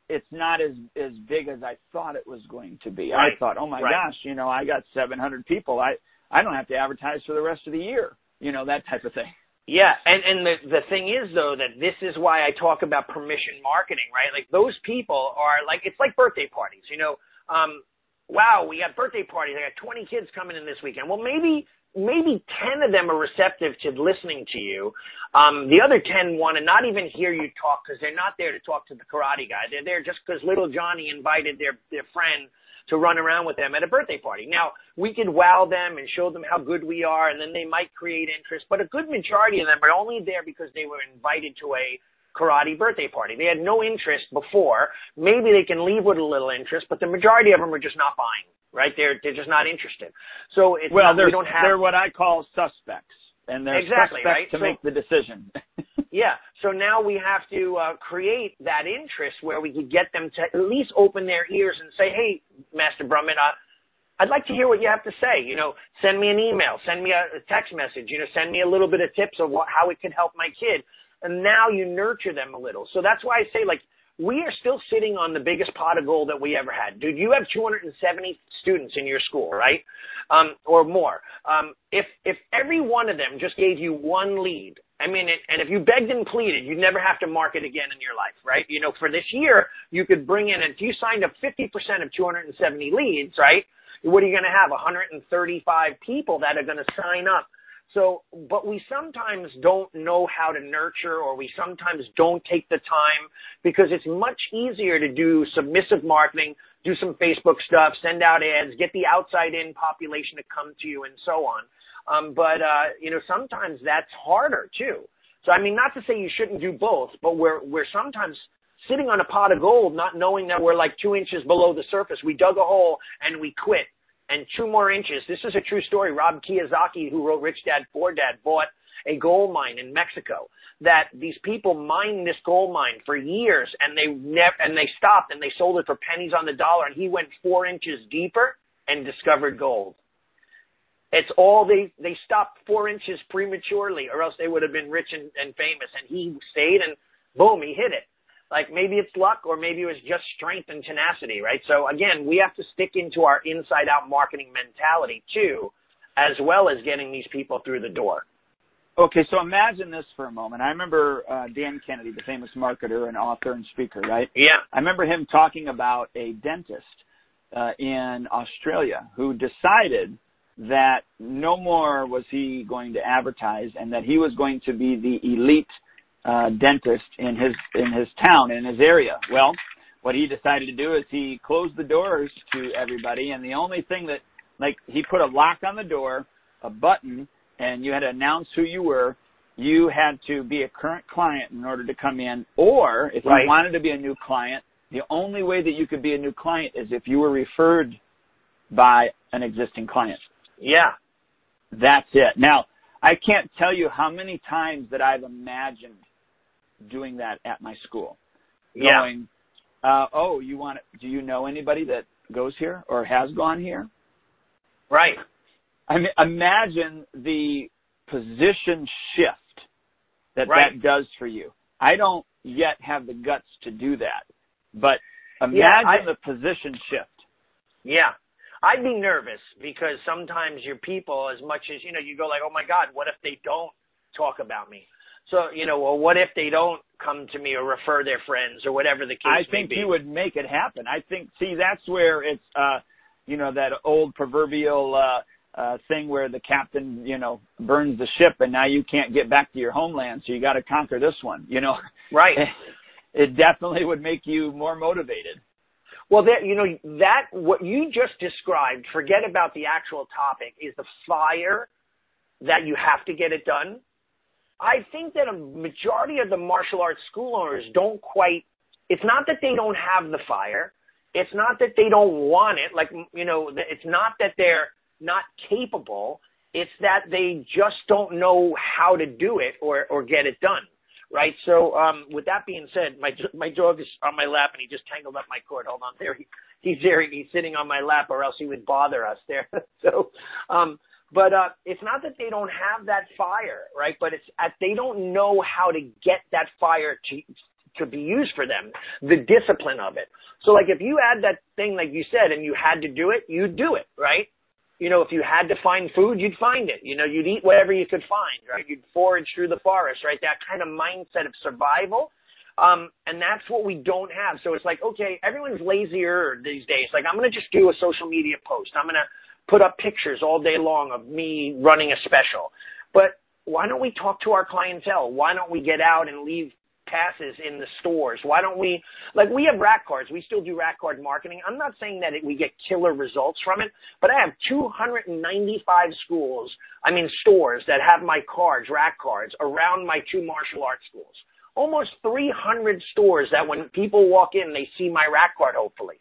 it's not as as big as I thought it was going to be. Right. I thought, oh my Right. gosh, you know, I got 700 people. I I don't have to advertise for the rest of the year. You know, that type of thing. Yeah, and and the the thing is though that this is why I talk about permission marketing, right? Like those people are like it's like birthday parties, you know. Um, wow, we got birthday parties. I got 20 kids coming in this weekend. Well, maybe maybe 10 of them are receptive to listening to you. Um, the other 10 want to not even hear you talk because they're not there to talk to the karate guy. They're there just because little Johnny invited their their friend to run around with them at a birthday party. Now, we could wow them and show them how good we are, and then they might create interest, but a good majority of them are only there because they were invited to a karate birthday party. They had no interest before. Maybe they can leave with a little interest, but the majority of them are just not buying, right? They're, they're just not interested. So it's well, not, they're we don't have they're what I call suspects, and they're Exactly, suspects right? to So- make the decision. Yeah. So now we have to uh, create that interest where we could get them to at least open their ears and say, "Hey, Master Brumman, uh, I'd like to hear what you have to say. You know, send me an email, send me a, a text message. You know, send me a little bit of tips of what, how it could help my kid." And now you nurture them a little. So that's why I say, like, we are still sitting on the biggest pot of gold that we ever had. Dude, you have 270 students in your school, right? Um, or more. Um, if, if every one of them just gave you one lead, I mean, it, and if you begged and pleaded, you'd never have to market again in your life, right? You know, for this year, you could bring in, if you signed up 50% of 270 leads, right? What are you going to have? 135 people that are going to sign up so, but we sometimes don't know how to nurture or we sometimes don't take the time because it's much easier to do submissive marketing, do some Facebook stuff, send out ads, get the outside in population to come to you and so on. Um, but, uh, you know, sometimes that's harder too. So, I mean, not to say you shouldn't do both, but we're, we're sometimes sitting on a pot of gold, not knowing that we're like two inches below the surface. We dug a hole and we quit and two more inches. This is a true story. Rob Kiyosaki, who wrote Rich Dad Poor Dad, bought a gold mine in Mexico that these people mined this gold mine for years and they never, and they stopped and they sold it for pennies on the dollar and he went four inches deeper and discovered gold. It's all they, they stopped four inches prematurely or else they would have been rich and, and famous and he stayed and boom, he hit it. Like maybe it's luck or maybe it was just strength and tenacity, right? So again, we have to stick into our inside out marketing mentality too, as well as getting these people through the door. Okay, so imagine this for a moment. I remember uh, Dan Kennedy, the famous marketer and author and speaker, right? Yeah. I remember him talking about a dentist uh, in Australia who decided that no more was he going to advertise and that he was going to be the elite uh, dentist in his in his town in his area. Well, what he decided to do is he closed the doors to everybody, and the only thing that like he put a lock on the door, a button, and you had to announce who you were. You had to be a current client in order to come in, or if right. you wanted to be a new client, the only way that you could be a new client is if you were referred by an existing client. Yeah. That's it. Now, I can't tell you how many times that I've imagined doing that at my school. Yeah. Going, uh, oh, you want? Do you know anybody that goes here or has gone here? Right. I mean, imagine the position shift that right. that does for you. I don't yet have the guts to do that, but imagine yeah, I, the position shift. Yeah. I'd be nervous because sometimes your people, as much as, you know, you go like, oh my God, what if they don't talk about me? So, you know, well, what if they don't come to me or refer their friends or whatever the case be? I think he would make it happen. I think, see, that's where it's, uh, you know, that old proverbial, uh, uh, thing where the captain, you know, burns the ship and now you can't get back to your homeland. So you got to conquer this one, you know? Right. It definitely would make you more motivated. Well, that, you know, that, what you just described, forget about the actual topic, is the fire that you have to get it done I think that a majority of the martial arts school owners don't quite, it's not that they don't have the fire. It's not that they don't want it. Like, you know, it's not that they're not capable. It's that they just don't know how to do it or, or get it done. Right. So, um, with that being said, my, my dog is on my lap and he just tangled up my cord. Hold on there. He, he's there. He's sitting on my lap or else he would bother us there. so, um, but uh, it's not that they don't have that fire, right? But it's at, they don't know how to get that fire to to be used for them, the discipline of it. So like if you had that thing like you said and you had to do it, you'd do it, right? You know, if you had to find food, you'd find it. You know, you'd eat whatever you could find, right? You'd forage through the forest, right? That kind of mindset of survival. Um, and that's what we don't have. So it's like, okay, everyone's lazier these days. Like I'm going to just do a social media post. I'm going to put up pictures all day long of me running a special. But why don't we talk to our clientele? Why don't we get out and leave passes in the stores? Why don't we, like we have rack cards. We still do rack card marketing. I'm not saying that it, we get killer results from it, but I have 295 schools, I mean stores that have my cards, rack cards around my two martial arts schools. Almost 300 stores that when people walk in, they see my rack card hopefully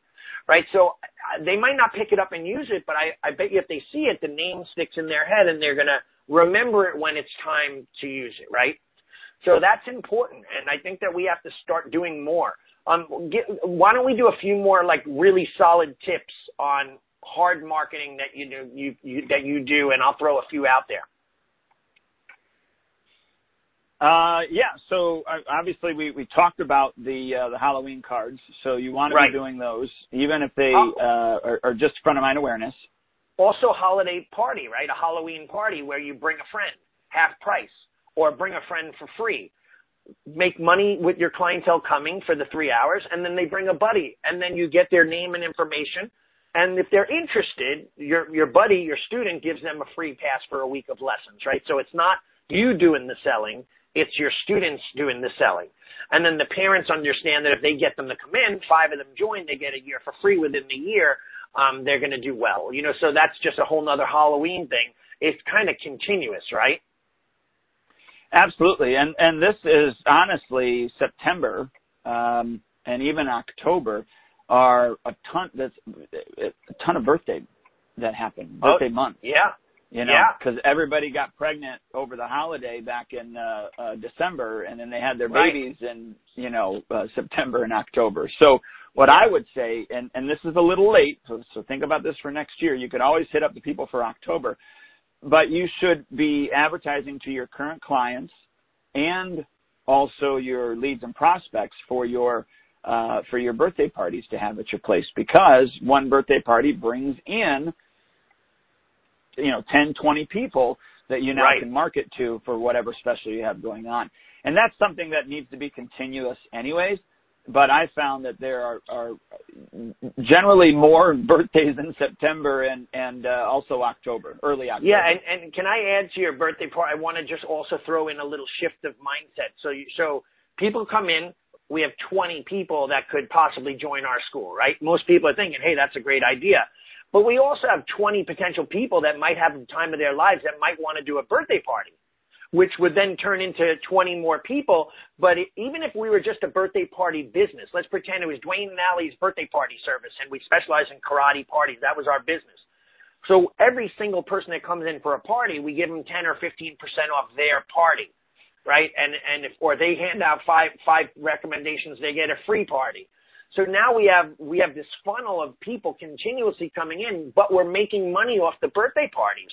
right? So uh, they might not pick it up and use it, but I, I bet you if they see it, the name sticks in their head and they're going to remember it when it's time to use it, right? So that's important, and I think that we have to start doing more. Um, get, why don't we do a few more like really solid tips on hard marketing that you do you, you that you do, and I'll throw a few out there. Uh, yeah. So uh, obviously we, we talked about the uh, the Halloween cards. So you want to be doing those, even if they uh, are, are just front of mind awareness. Also, holiday party, right? A Halloween party where you bring a friend half price, or bring a friend for free. Make money with your clientele coming for the three hours, and then they bring a buddy, and then you get their name and information. And if they're interested, your your buddy, your student, gives them a free pass for a week of lessons, right? So it's not you doing the selling; it's your students doing the selling. And then the parents understand that if they get them to come in, five of them join, they get a year for free within the year. Um, they're going to do well, you know. So that's just a whole nother Halloween thing. It's kind of continuous, right? Absolutely, and and this is honestly September um, and even October are a ton. That's a ton of birthday that happen. Oh, Birthday month. Yeah, you know, Yeah. because everybody got pregnant over the holiday back in uh, uh, December, and then they had their Right. babies in you know uh, September and October. So what I would say, and and this is a little late, so so think about this for next year. You could always hit up the people for October, but you should be advertising to your current clients and also your leads and prospects for your uh, for your birthday parties to have at your place because one birthday party brings in you know 10 20 people that you now Right. can market to for whatever special you have going on and that's something that needs to be continuous anyways but i found that there are, are generally more birthdays in september and and uh, also october early october yeah. And and can I add to your birthday party? I want to just also throw in a little shift of mindset. So you, so people come in. We have 20 people that could possibly join our school, right? Most people are thinking, hey, that's a great idea. But we also have 20 potential people that might have the time of their lives that might want to do a birthday party, which would then turn into 20 more people. But even if we were just a birthday party business, let's pretend it was Duane and Allie's birthday party service and we specialize in karate parties. That was our business. So every single person that comes in for a party, we give them 10 or 15% off their party, right? And, and if, or they hand out five, five recommendations, they get a free party. So now we have, we have this funnel of people continuously coming in, but we're making money off the birthday parties.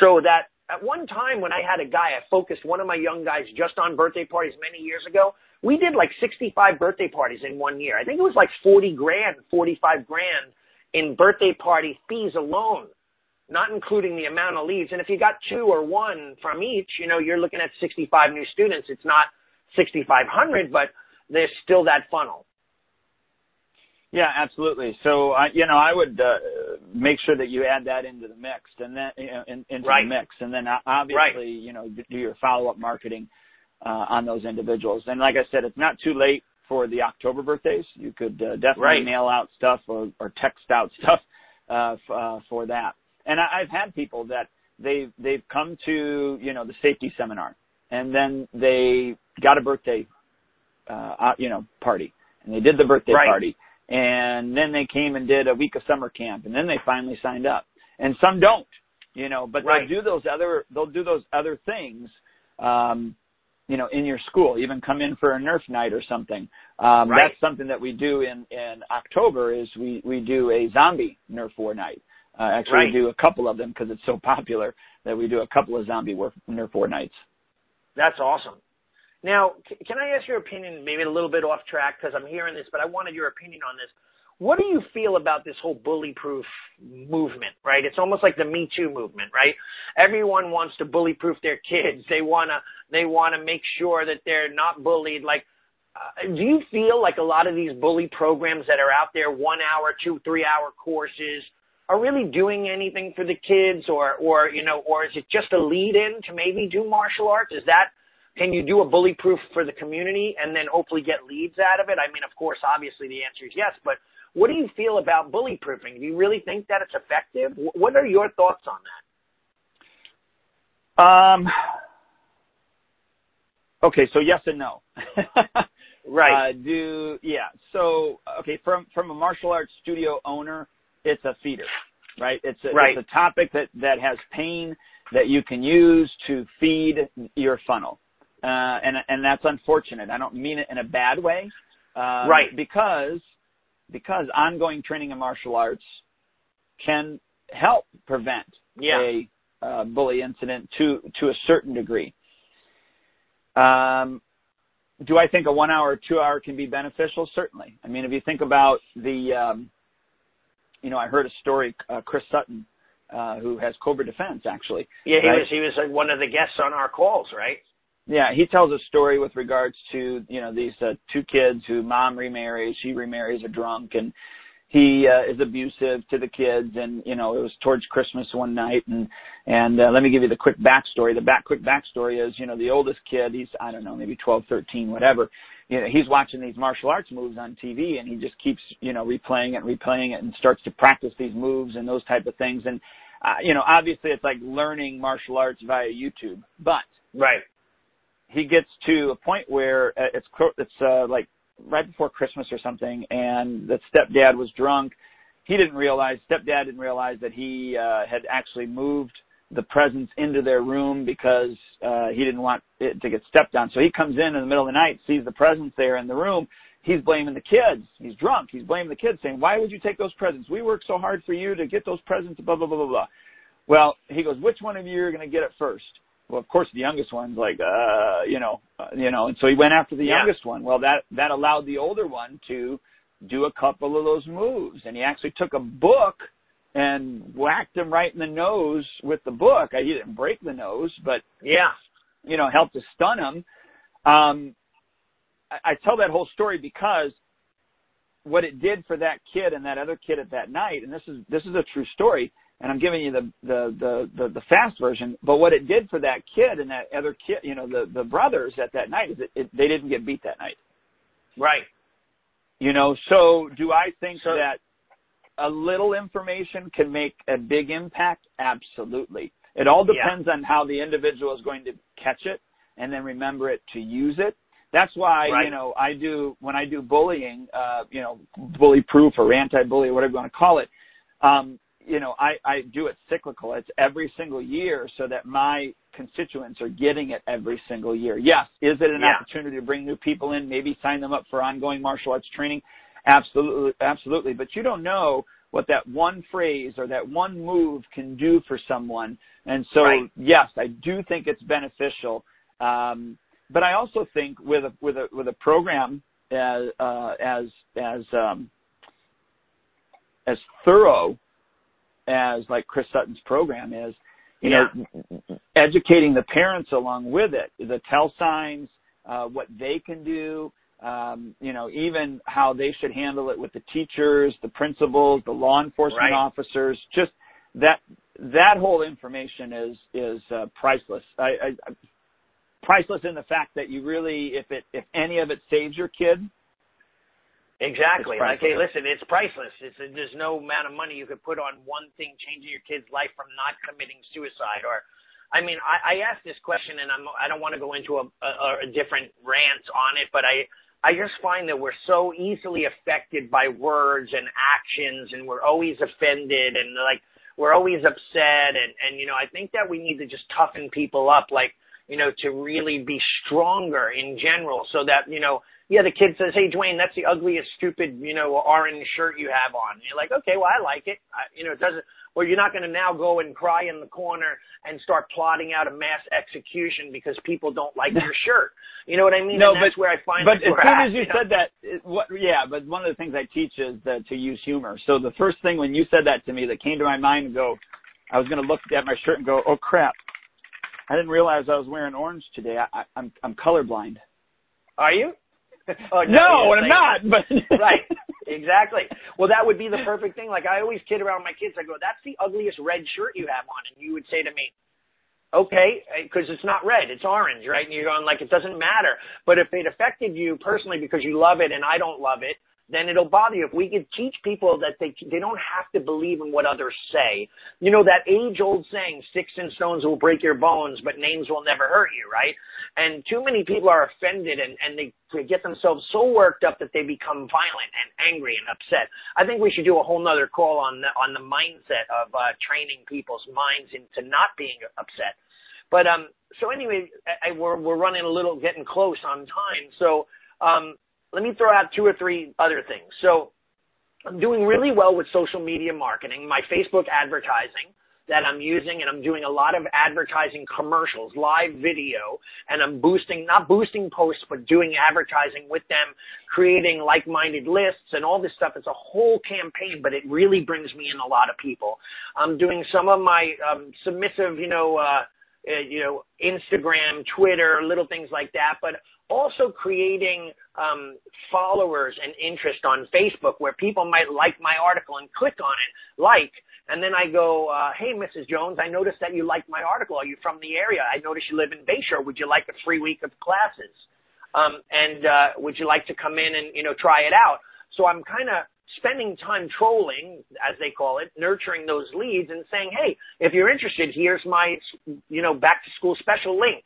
So that at one time when I had a guy, I focused one of my young guys just on birthday parties many years ago. We did like 65 birthday parties in one year. I think it was like 40 grand, 45 grand in birthday party fees alone not including the amount of leads. And if you got two or one from each, you know, you're looking at 65 new students. It's not 6,500, but there's still that funnel. Yeah, absolutely. So, uh, you know, I would uh, make sure that you add that into the mix, and then you know, in, into Right. the mix, and then uh, obviously, you know, do your follow-up marketing uh, on those individuals. And like I said, it's not too late for the October birthdays. You could uh, definitely Right. mail out stuff or, or text out stuff uh, f- uh, for that. And I, I've had people that they they've come to you know the safety seminar, and then they got a birthday, uh, uh, you know, party, and they did the birthday Right. party and then they came and did a week of summer camp and then they finally signed up and some don't you know but Right. they'll do those other they'll do those other things um you know in your school even come in for a nerf night or something um Right. that's something that we do in in october is we we do a zombie nerf war night uh, actually Right. we do a couple of them because it's so popular that we do a couple of zombie war, nerf war nights That's awesome. Now, can I ask your opinion, maybe a little bit off track because I'm hearing this, but I wanted your opinion on this. What do you feel about this whole bully proof movement, right? It's almost like the Me Too movement, right? Everyone wants to bully proof their kids. They want to, they want to make sure that they're not bullied. Like, uh, do you feel like a lot of these bully programs that are out there, one hour, two, three hour courses, are really doing anything for the kids or, or, you know, or is it just a lead in to maybe do martial arts? Is that, can you do a bully proof for the community and then hopefully get leads out of it? I mean, of course, obviously the answer is yes, but what do you feel about bully proofing? Do you really think that it's effective? What are your thoughts on that? um okay so yes and no Right. Uh, do yeah. So okay, from from a martial arts studio owner, it's a feeder, right? It's a, Right. it's a topic that that has pain that you can use to feed your funnel. Uh, and and that's unfortunate. I don't mean it in a bad way, um, right? Because because ongoing training in martial arts can help prevent yeah. a uh, bully incident to to a certain degree. Um, do I think a one hour or two hour can be beneficial? Certainly. I mean, if you think about the, um, you know, I heard a story, uh, Chris Sutton, uh, who has Cobra Defense actually. Yeah, he right? was he was like one of the guests on our calls, right? Yeah, he tells a story with regards to you know these uh, two kids who mom remarries, she remarries a drunk, and he uh, is abusive to the kids and you know it was towards christmas one night and and uh, let me give you the quick backstory. The back quick backstory is you know the oldest kid he's i don't know maybe twelve thirteen whatever you know he's watching these martial arts moves on tv and he just keeps you know replaying it and replaying it and starts to practice these moves and those type of things and uh, you know obviously it's like learning martial arts via youtube but right he gets to a point where uh, it's it's uh, like right before Christmas or something, and the stepdad was drunk. He didn't realize, stepdad didn't realize that he uh, had actually moved the presents into their room because uh, he didn't want it to get stepped on. So he comes in in the middle of the night, sees the presents there in the room. He's blaming the kids. He's drunk. He's blaming the kids, saying, "Why would you take those presents? We worked so hard for you to get those presents." Blah blah blah blah blah. Well, he goes, "Which one of you are going to get it first? Well, of course, the youngest one's like, uh, you know, uh, you know, and so he went after the yeah. youngest one. Well, that that allowed the older one to do a couple of those moves, and he actually took a book and whacked him right in the nose with the book. He didn't break the nose, but yeah, you know, helped to stun him. Um, I, I tell that whole story because what it did for that kid and that other kid at that night, and this is this is a true story and I'm giving you the, the the the the, fast version. But what it did for that kid and that other kid, you know, the the brothers at that night is it, it they didn't get beat that night. Right. You know, so do I think so, that a little information can make a big impact? Absolutely. It all depends yeah. on how the individual is going to catch it and then remember it to use it. That's why, right. you know, I do, when I do bullying, uh, you know, bully proof or anti-bully or whatever you want to call it, um, you know, I, I do it cyclical. It's every single year so that my constituents are getting it every single year. Yes. Is it an yeah. opportunity to bring new people in, maybe sign them up for ongoing martial arts training? Absolutely, absolutely. But you don't know what that one phrase or that one move can do for someone. And so, right. yes, I do think it's beneficial. Um, but I also think with a, with a, with a program as, uh, as, as, um, as thorough as like Chris Sutton's program is, you yeah. know, educating the parents along with it, the tell signs, uh, what they can do, um, you know, even how they should handle it with the teachers, the principals, the law enforcement right. officers. Just that that whole information is is uh, priceless. I, I, priceless in the fact that you really, if it if any of it saves your kid, Exactly. Like, hey, listen, it's priceless. It's uh, there's no amount of money you could put on one thing changing your kid's life from not committing suicide. Or, I mean, I, I asked this question, and I'm I don't want to go into a, a, a different rant on it, but I I just find that we're so easily affected by words and actions, and we're always offended, and like we're always upset, and and you know, I think that we need to just toughen people up, like you know, to really be stronger in general, so that you know yeah, the kid says, "Hey, Duane, that's the ugliest, stupid, you know, orange shirt you have on." And you're like, "Okay, well, I like it." I, you know, it doesn't. Well, you're not going to now go and cry in the corner and start plotting out a mass execution because people don't like your shirt. You know what I mean? No, and that's but, where I find. But as soon at, as you, you know? said that, it, what? Yeah, but one of the things I teach is that to use humor. So the first thing when you said that to me, that came to my mind and go, I was going to look at my shirt and go, "Oh crap." I didn't realize I was wearing orange today. I, I, I'm I'm colorblind. Are you? oh, no, no I'm not. But right, exactly. Well, that would be the perfect thing. Like I always kid around my kids. I go, "That's the ugliest red shirt you have on," and you would say to me, "Okay, eh, because it's not red, it's orange, right?" And you're going like, "It doesn't matter." But if it affected you personally because you love it and I don't love it, then it'll bother you. If we could teach people that they they don't have to believe in what others say, you know that age old saying, "Sticks and stones will break your bones, but names will never hurt you," right? And too many people are offended and and they, they get themselves so worked up that they become violent and angry and upset. I think we should do a whole nother call on the on the mindset of uh, training people's minds into not being upset. But um, so anyway, I, I, we're we're running a little, getting close on time. So um, let me throw out two or three other things. So I'm doing really well with social media marketing, my Facebook advertising that I'm using and I'm doing a lot of advertising commercials, live video, and I'm boosting, not boosting posts, but doing advertising with them, creating like-minded lists and all this stuff. It's a whole campaign, but it really brings me in a lot of people. I'm doing some of my um, submissive, you know, uh, uh, you know, Instagram, Twitter, little things like that, but also creating um, followers and interest on Facebook where people might like my article and click on it, like, and then I go, uh, hey, Mrs. Jones, I noticed that you liked my article. Are you from the area? I noticed you live in Bayshore. Would you like a free week of classes? Um, and uh, would you like to come in and you know try it out? So I'm kind of spending time trolling, as they call it, nurturing those leads and saying, hey, if you're interested, here's my, you know, back to school special link.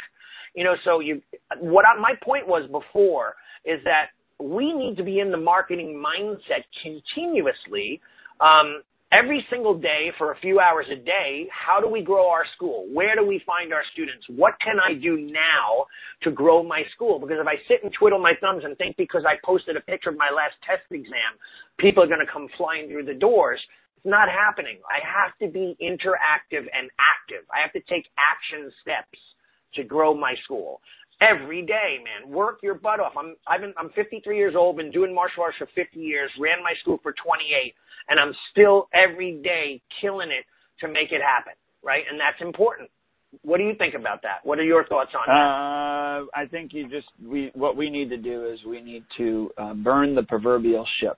You know, so you, what I, my point was before is that we need to be in the marketing mindset continuously. Um, every single day for a few hours a day, how do we grow our school? Where do we find our students? What can I do now to grow my school? Because if I sit and twiddle my thumbs and think because I posted a picture of my last test exam, people are going to come flying through the doors, it's not happening. I have to be interactive and active. I have to take action steps to grow my school every day, man. Work your butt off. I'm I've been I'm 53 years old, been doing martial arts for 50 years, ran my school for 28, and I'm still every day killing it to make it happen, right? And that's important. What do you think about that? What are your thoughts on that? Uh, I think you just we what we need to do is we need to uh, burn the proverbial ship.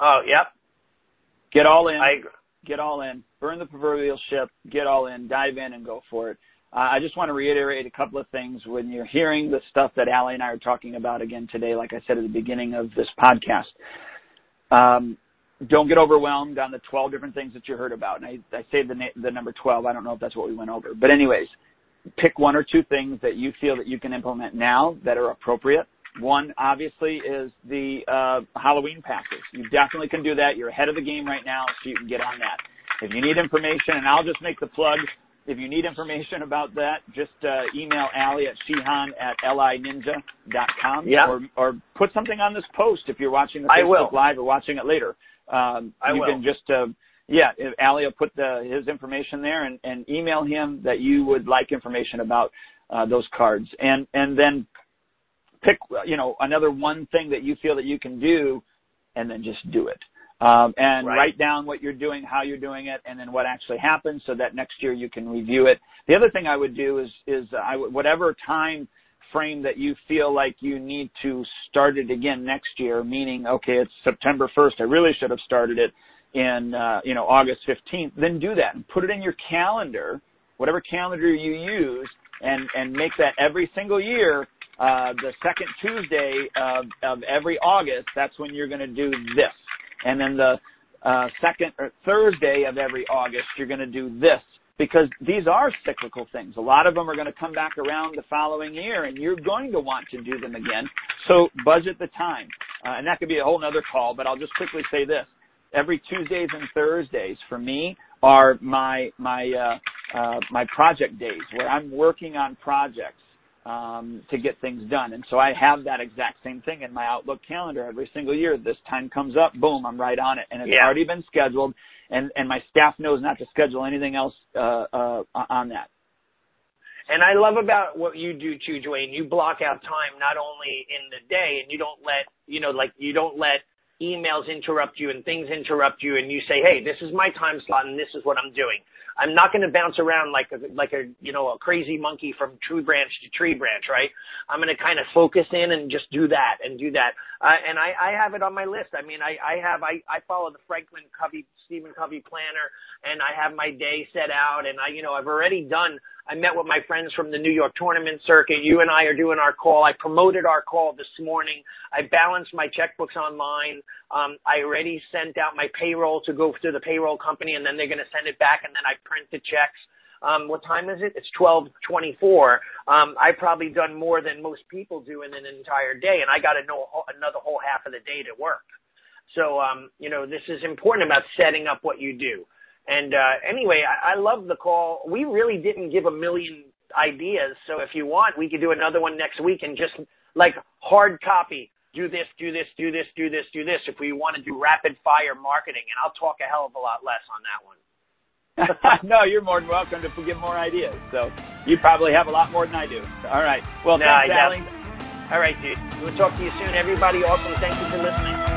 Oh, yep. Get all in. I agree. Get all in. Burn the proverbial ship. Get all in. Dive in and go for it. Uh, I just want to reiterate a couple of things when you're hearing the stuff that Allie and I are talking about again today, like I said at the beginning of this podcast. Um, don't get overwhelmed on the 12 different things that you heard about. And I, I say the, the number 12. I don't know if that's what we went over. But anyways, pick one or two things that you feel that you can implement now that are appropriate. One, obviously, is the uh, Halloween passes. You definitely can do that. You're ahead of the game right now, so you can get on that. If you need information, and I'll just make the plug, if you need information about that, just uh, email Allie at Shihan at lininja.com yeah. or, or put something on this post if you're watching the I Facebook will. Live or watching it later. Um, I you will. can just, uh, yeah, Allie will put the, his information there and, and email him that you would like information about uh, those cards. And, and then pick, you know, another one thing that you feel that you can do and then just do it um, and Right. write down what you're doing, how you're doing it, and then what actually happens, so that next year you can review it. The other thing I would do is is I would, whatever time frame that you feel like you need to start it again next year, meaning okay, it's September 1st. I really should have started it in uh, you know August 15th. Then do that and put it in your calendar, whatever calendar you use, and and make that every single year. Uh, the second Tuesday of, of every August, that's when you're going to do this and then the uh, second or Thursday of every August, you're going to do this because these are cyclical things. A lot of them are going to come back around the following year, and you're going to want to do them again. So budget the time, uh, and that could be a whole other call. But I'll just quickly say this: every Tuesdays and Thursdays for me are my my uh, uh, my project days where I'm working on projects um, to get things done. And so I have that exact same thing in my Outlook calendar every single year. This time comes up, boom, I'm right on it, and it's Yeah. already been scheduled. And and my staff knows not to schedule anything else uh, uh, on that. And I love about what you do too, Duane. You block out time not only in the day, and you don't let you know, like you don't let emails interrupt you and things interrupt you, and you say, "Hey, this is my time slot, and this is what I'm doing." I'm not going to bounce around like a like a you know a crazy monkey from tree branch to tree branch, right? I'm going to kind of focus in and just do that and do that. Uh, and I, I have it on my list. I mean, I, I have I, I follow the Franklin Covey Stephen Covey planner, and I have my day set out, and I you know I've already done. I met with my friends from the New York tournament circuit. You and I are doing our call. I promoted our call this morning. I balanced my checkbooks online. Um, I already sent out my payroll to go to the payroll company, and then they're going to send it back, and then I print the checks. Um, what time is it? It's 12:24. Um, I've probably done more than most people do in an entire day, and I got to know another whole half of the day to work. So, um, you know, this is important about setting up what you do. And uh, anyway, I, I love the call. We really didn't give a million ideas, so if you want, we could do another one next week and just like hard copy. Do this, do this, do this, do this, do this. If we want to do rapid fire marketing, and I'll talk a hell of a lot less on that one. no, you're more than welcome to give more ideas. So you probably have a lot more than I do. All right. Well, no, thanks. All right, dude. We'll talk to you soon. Everybody, awesome. Thank you for listening.